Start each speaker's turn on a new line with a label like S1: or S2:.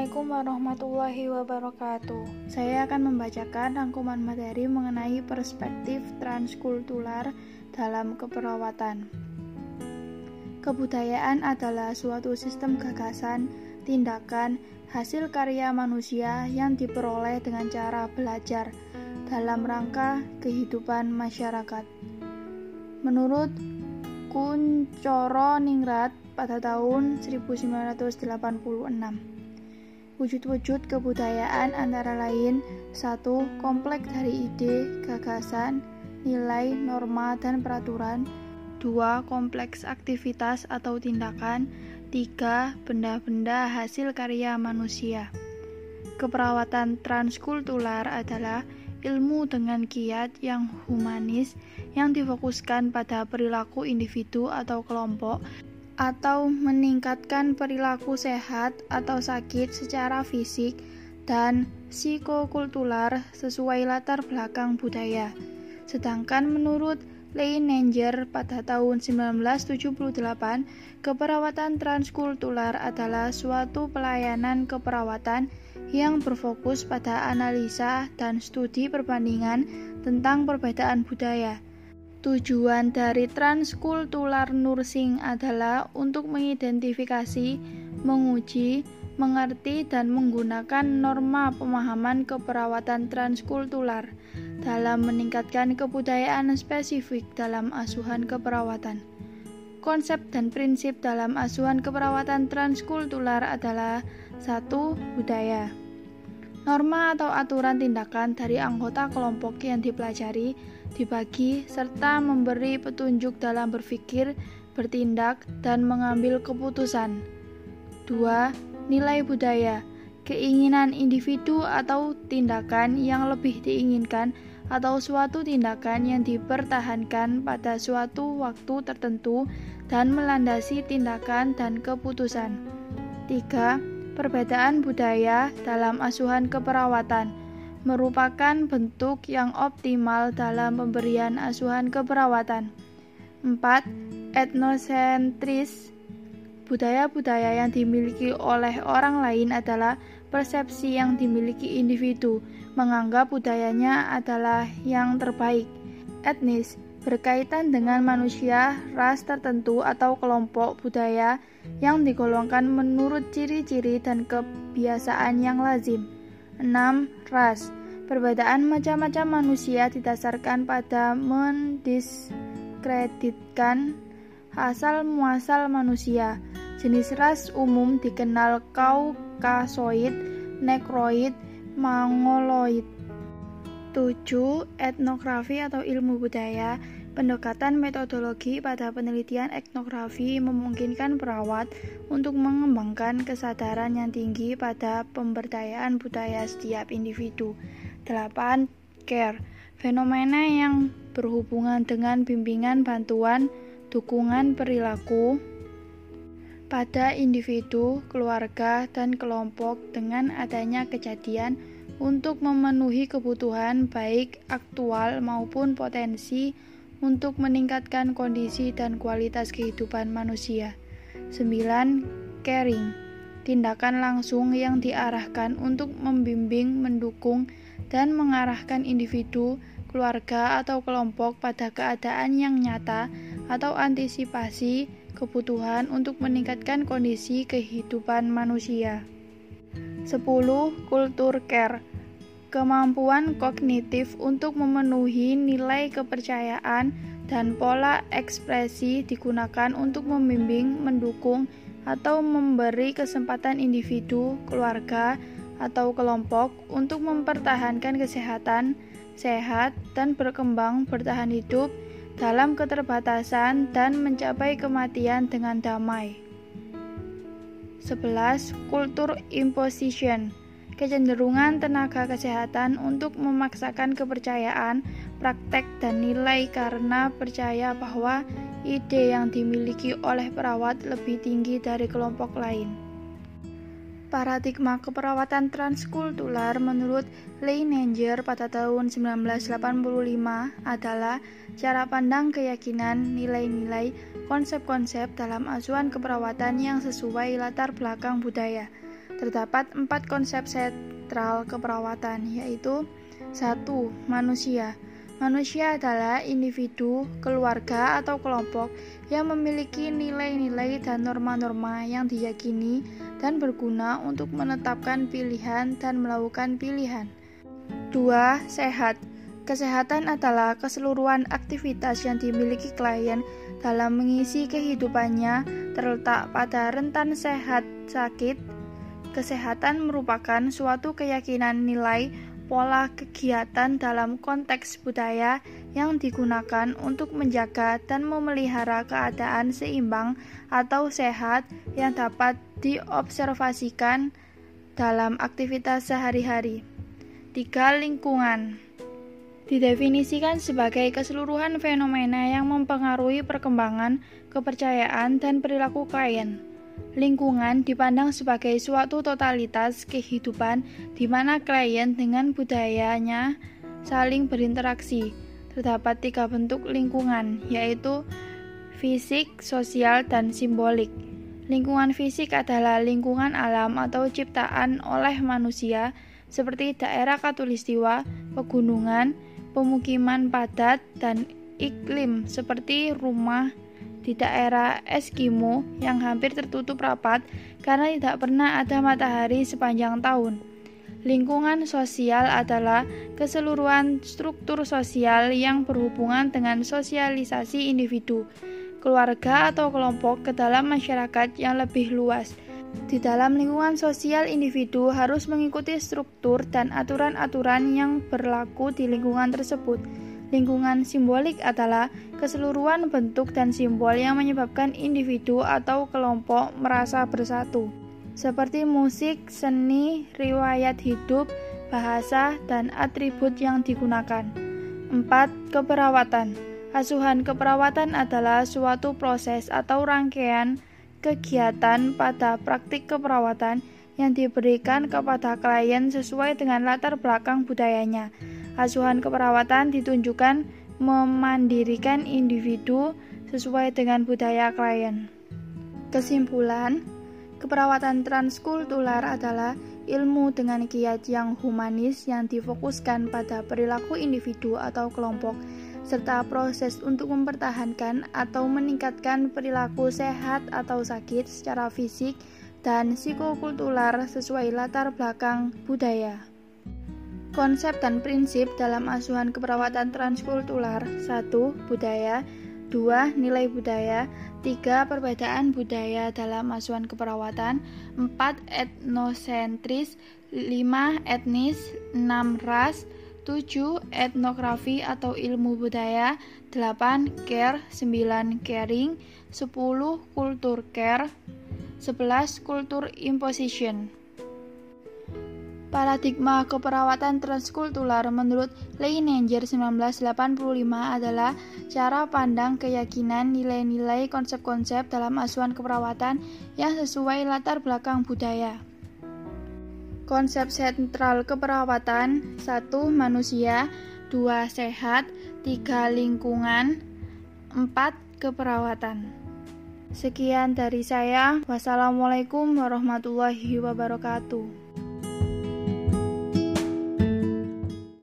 S1: Assalamualaikum warahmatullahi wabarakatuh. Saya akan membacakan rangkuman materi mengenai perspektif transkultural dalam keperawatan. Kebudayaan adalah suatu sistem gagasan, tindakan, hasil karya manusia yang diperoleh dengan cara belajar dalam rangka kehidupan masyarakat. Menurut Kuncoro Ningrat pada tahun 1986. Wujud-wujud kebudayaan antara lain satu Kompleks dari ide, gagasan, nilai, norma, dan peraturan dua Kompleks aktivitas atau tindakan tiga Benda-benda hasil karya manusia. Keperawatan transkultural adalah ilmu dengan kiat yang humanis yang difokuskan pada perilaku individu atau kelompok atau meningkatkan perilaku sehat atau sakit secara fisik dan psikokultural sesuai latar belakang budaya. Sedangkan menurut Leininger pada tahun 1978, keperawatan transkultural adalah suatu pelayanan keperawatan yang berfokus pada analisa dan studi perbandingan tentang perbedaan budaya Tujuan dari transkultural nursing adalah untuk mengidentifikasi, menguji, mengerti, dan menggunakan norma pemahaman keperawatan transkultural dalam meningkatkan kebudayaan spesifik dalam asuhan keperawatan. Konsep dan prinsip dalam asuhan keperawatan transkultural adalah satu budaya. Norma atau aturan tindakan dari anggota kelompok yang dipelajari dibagi, serta memberi petunjuk dalam berpikir, bertindak, dan mengambil keputusan. 2. Nilai budaya keinginan individu atau tindakan yang lebih diinginkan atau suatu tindakan yang dipertahankan pada suatu waktu tertentu dan melandasi tindakan dan keputusan. 3. Perbedaan budaya dalam asuhan keperawatan merupakan bentuk yang optimal dalam pemberian asuhan keperawatan. 4. Etnosentris Budaya-budaya yang dimiliki oleh orang lain adalah persepsi yang dimiliki individu, menganggap budayanya adalah yang terbaik. Etnis berkaitan dengan manusia, ras tertentu atau kelompok budaya yang digolongkan menurut ciri-ciri dan kebiasaan yang lazim. 6. Ras Perbedaan macam-macam manusia didasarkan pada mendiskreditkan asal muasal manusia. Jenis ras umum dikenal Kaukasoid, Negroid, Mongoloid. 7. Etnografi atau ilmu budaya Pendekatan metodologi pada penelitian etnografi memungkinkan perawat untuk mengembangkan kesadaran yang tinggi pada pemberdayaan budaya setiap individu. 8. Care Fenomena yang berhubungan dengan bimbingan bantuan dukungan perilaku pada individu, keluarga, dan kelompok dengan adanya kejadian untuk memenuhi kebutuhan baik aktual maupun potensi untuk meningkatkan kondisi dan kualitas kehidupan manusia. 9. Caring Tindakan langsung yang diarahkan untuk membimbing, mendukung, dan mengarahkan individu, keluarga, atau kelompok pada keadaan yang nyata atau antisipasi kebutuhan untuk meningkatkan kondisi kehidupan manusia. 10. Kultur care kemampuan kognitif untuk memenuhi nilai kepercayaan dan pola ekspresi digunakan untuk membimbing, mendukung, atau memberi kesempatan individu, keluarga, atau kelompok untuk mempertahankan kesehatan, sehat, dan berkembang bertahan hidup dalam keterbatasan dan mencapai kematian dengan damai. 11. Kultur imposition kecenderungan tenaga kesehatan untuk memaksakan kepercayaan, praktek, dan nilai karena percaya bahwa ide yang dimiliki oleh perawat lebih tinggi dari kelompok lain. Paradigma keperawatan transkultural menurut Leininger pada tahun 1985 adalah cara pandang keyakinan, nilai-nilai, konsep-konsep dalam asuhan keperawatan yang sesuai latar belakang budaya terdapat empat konsep sentral keperawatan, yaitu satu Manusia Manusia adalah individu, keluarga, atau kelompok yang memiliki nilai-nilai dan norma-norma yang diyakini dan berguna untuk menetapkan pilihan dan melakukan pilihan. 2. Sehat Kesehatan adalah keseluruhan aktivitas yang dimiliki klien dalam mengisi kehidupannya terletak pada rentan sehat sakit. Kesehatan merupakan suatu keyakinan nilai pola kegiatan dalam konteks budaya yang digunakan untuk menjaga dan memelihara keadaan seimbang atau sehat yang dapat diobservasikan dalam aktivitas sehari-hari. Tiga lingkungan didefinisikan sebagai keseluruhan fenomena yang mempengaruhi perkembangan, kepercayaan, dan perilaku klien. Lingkungan dipandang sebagai suatu totalitas kehidupan di mana klien dengan budayanya saling berinteraksi. Terdapat tiga bentuk lingkungan, yaitu fisik, sosial, dan simbolik. Lingkungan fisik adalah lingkungan alam atau ciptaan oleh manusia, seperti daerah katulistiwa, pegunungan, pemukiman padat, dan iklim seperti rumah, di daerah Eskimo yang hampir tertutup rapat karena tidak pernah ada matahari sepanjang tahun. Lingkungan sosial adalah keseluruhan struktur sosial yang berhubungan dengan sosialisasi individu, keluarga, atau kelompok ke dalam masyarakat yang lebih luas. Di dalam lingkungan sosial, individu harus mengikuti struktur dan aturan-aturan yang berlaku di lingkungan tersebut. Lingkungan simbolik adalah keseluruhan bentuk dan simbol yang menyebabkan individu atau kelompok merasa bersatu, seperti musik, seni, riwayat hidup, bahasa, dan atribut yang digunakan. 4. Keperawatan Asuhan keperawatan adalah suatu proses atau rangkaian kegiatan pada praktik keperawatan yang diberikan kepada klien sesuai dengan latar belakang budayanya Asuhan keperawatan ditunjukkan memandirikan individu sesuai dengan budaya klien. Kesimpulan, keperawatan transkultural adalah ilmu dengan kiat yang humanis yang difokuskan pada perilaku individu atau kelompok serta proses untuk mempertahankan atau meningkatkan perilaku sehat atau sakit secara fisik dan psikokultural sesuai latar belakang budaya. Konsep dan prinsip dalam asuhan keperawatan transkultural 1. Budaya 2. Nilai budaya 3. Perbedaan budaya dalam asuhan keperawatan 4. Etnosentris 5. Etnis 6. Ras 7. Etnografi atau ilmu budaya 8. Care 9. Caring 10. Kultur care 11. Kultur imposition Paradigma keperawatan transkultural menurut Leininger 1985 adalah cara pandang keyakinan nilai-nilai konsep-konsep dalam asuhan keperawatan yang sesuai latar belakang budaya. Konsep sentral keperawatan 1. Manusia 2. Sehat 3. Lingkungan 4. Keperawatan Sekian dari saya. Wassalamualaikum warahmatullahi wabarakatuh.